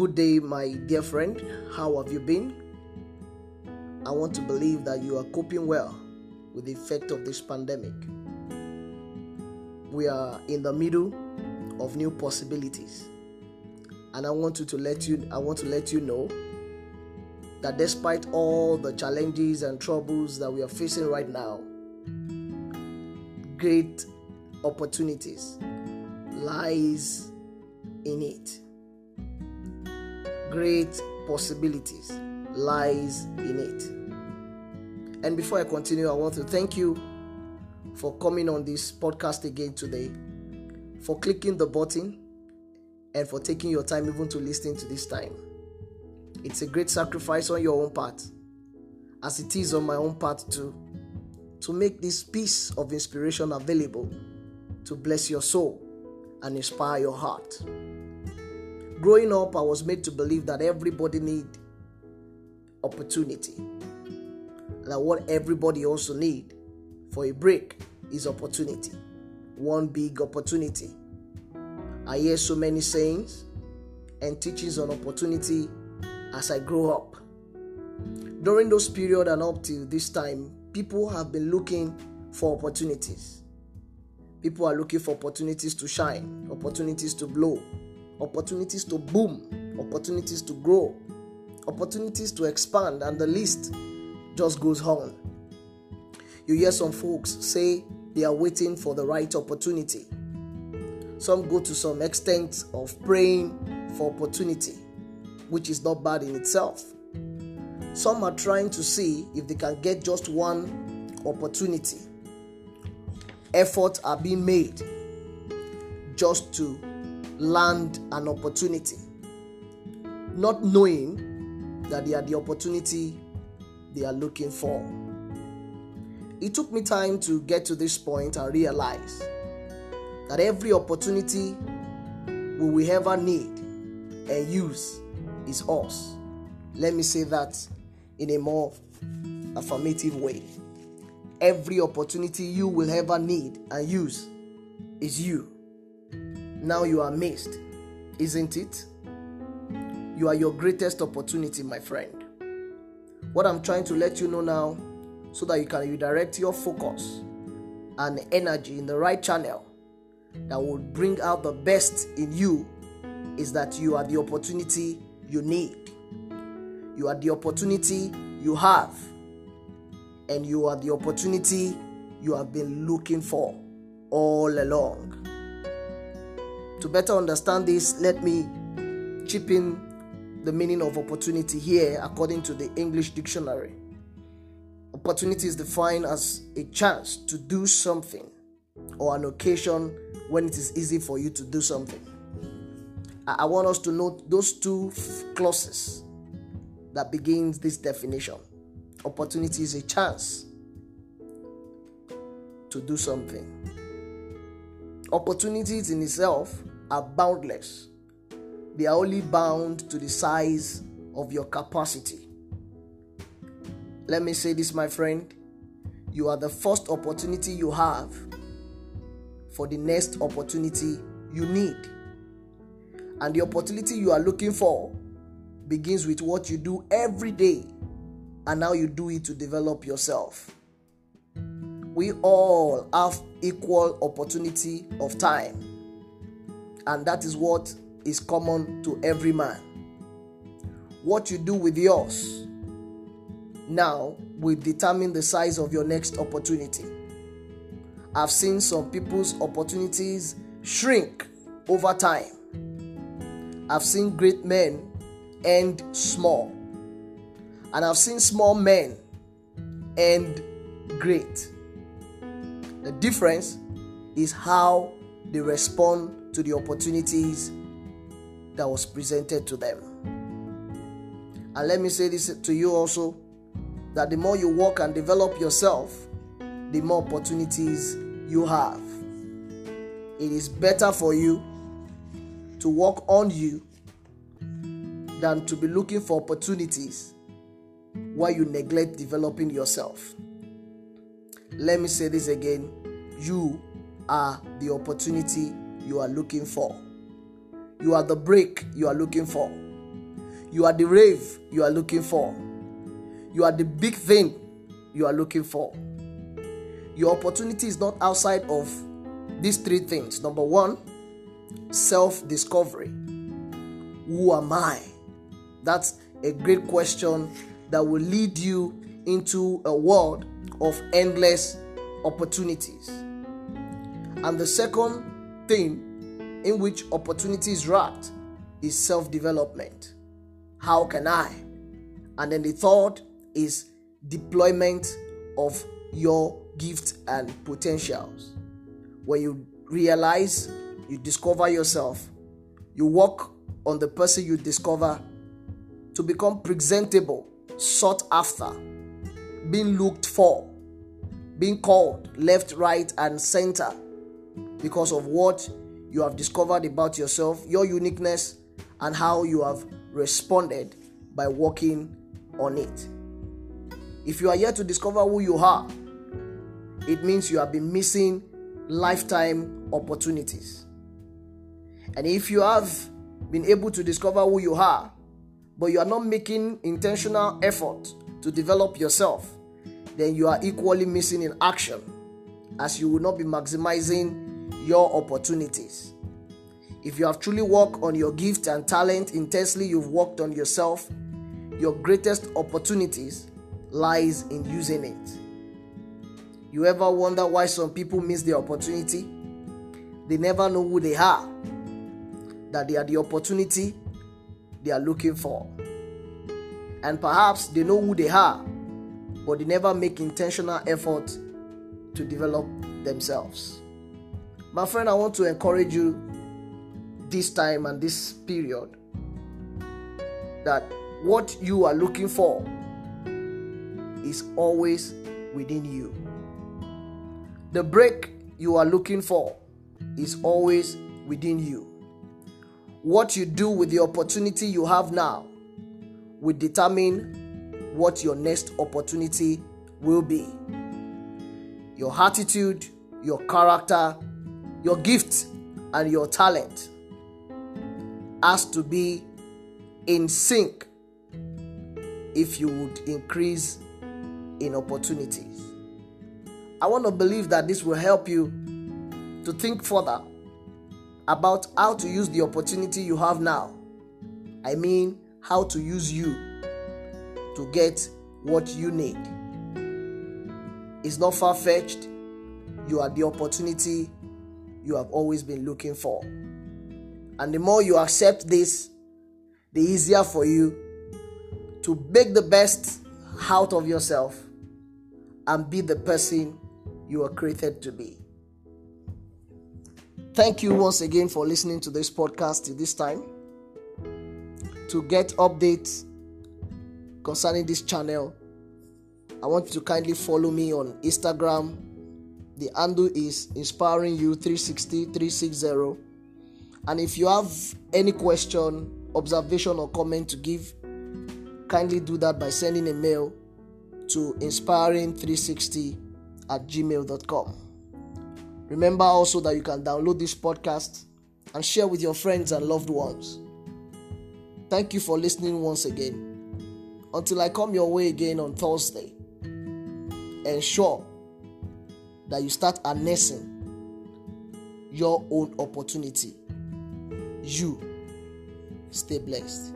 Good day, my dear friend. How have you been? I want to believe that you are coping well with the effect of this pandemic. We are in the middle of new possibilities. And I want to let you I want to let you know that despite all the challenges and troubles that we are facing right now, great opportunities lies in it. Great possibilities lies in it. And before I continue, I want to thank you for coming on this podcast again today, for clicking the button, and for taking your time even to listen to this time. It's a great sacrifice on your own part, as it is on my own part too, to make this piece of inspiration available to bless your soul and inspire your heart. Growing up, I was made to believe that everybody need opportunity. That what everybody also need for a break is opportunity. One big opportunity. I hear so many sayings and teachings on opportunity as I grow up. During those period and up till this time, people have been looking for opportunities. People are looking for opportunities to shine, opportunities to blow, opportunities to boom, opportunities to grow, opportunities to expand, and the list just goes on. You hear some folks say they are waiting for the right opportunity. Some go to some extent of praying for opportunity, which is not bad in itself. Some are trying to see if they can get just one opportunity. Efforts are being made just to land an opportunity, not knowing that they are the opportunity they are looking for. It took me time to get to this point and realize that every opportunity we will ever need and use is us. Let me say that in a more affirmative way. Every opportunity you will ever need and use is you. Now you are missed, isn't it? You are your greatest opportunity, my friend. What I'm trying to let you know now, so that you can redirect your focus and energy in the right channel that will bring out the best in you, is that you are the opportunity you need. You are the opportunity you have. And you are the opportunity you have been looking for all along. To better understand this, let me chip in the meaning of opportunity here according to the English dictionary. Opportunity is defined as a chance to do something or an occasion when it is easy for you to do something. I want us to note those two clauses that begins this definition. Opportunity is a chance to do something. Opportunities in itself are boundless. They are only bound to the size of your capacity. Let me say this, my friend. You are the first opportunity you have for the next opportunity you need. And the opportunity you are looking for begins with what you do every day and how you do it to develop yourself. We all have equal opportunity of time, and that is what is common to every man. What you do with yours now will determine the size of your next opportunity. I've seen some people's opportunities shrink over time. I've seen great men end small. And I've seen small men end great. The difference is how they respond to the opportunities that was presented to them. And let me say this to you also that the more you work and develop yourself, the more opportunities you have. It is better for you to work on you than to be looking for opportunities while you neglect developing yourself. Let me say this again you are the opportunity you are looking for, you are the break you are looking for, You are the rave you are looking for. You are the big thing you are looking for. Your opportunity is not outside of these three things. Number one, self discovery. Who am I? That's a great question that will lead you into a world of endless opportunities. And the second thing in which opportunity is wrapped is self development. How can I? And then the third is deployment of your gifts and potentials. When you realize, you discover yourself, you work on the person you discover to become presentable, sought after, being looked for, being called left, right, and center because of what you have discovered about yourself, your uniqueness, and how you have responded by working on it. If you are yet to discover who you are, it means you have been missing lifetime opportunities. And if you have been able to discover who you are, but you are not making intentional effort to develop yourself, then you are equally missing in action as you will not be maximizing your opportunities. If you have truly worked on your gift and talent intensely, you've worked on yourself, your greatest opportunities lies in using it. You ever wonder why some people miss the opportunity? They never know who they are, that they are the opportunity they are looking for. And perhaps they know who they are, but they never make intentional effort to develop themselves. My friend, I want to encourage you this time and this period that what you are looking for is always within you. The break you are looking for is always within you. What you do with the opportunity you have now will determine what your next opportunity will be. Your attitude, your character, your gift, and your talent has to be in sync if you would increase in opportunities. I want to believe that this will help you to think further about how to use the opportunity you have now. I mean, how to use you to get what you need. It's not far fetched. You are the opportunity you have always been looking for. And the more you accept this, the easier for you to make the best out of yourself and be the person you are created to be. Thank you once again for listening to this podcast this time. To get updates concerning this channel, I want you to kindly follow me on Instagram. The handle is inspiring you 360 360. And if you have any question, observation, or comment to give, kindly do that by sending a mail to inspiring360 at gmail.com. Remember also that you can download this podcast and share with your friends and loved ones. Thank you for listening once again. Until I come your way again on Thursday, ensure that you start harnessing your own opportunity. You stay blessed.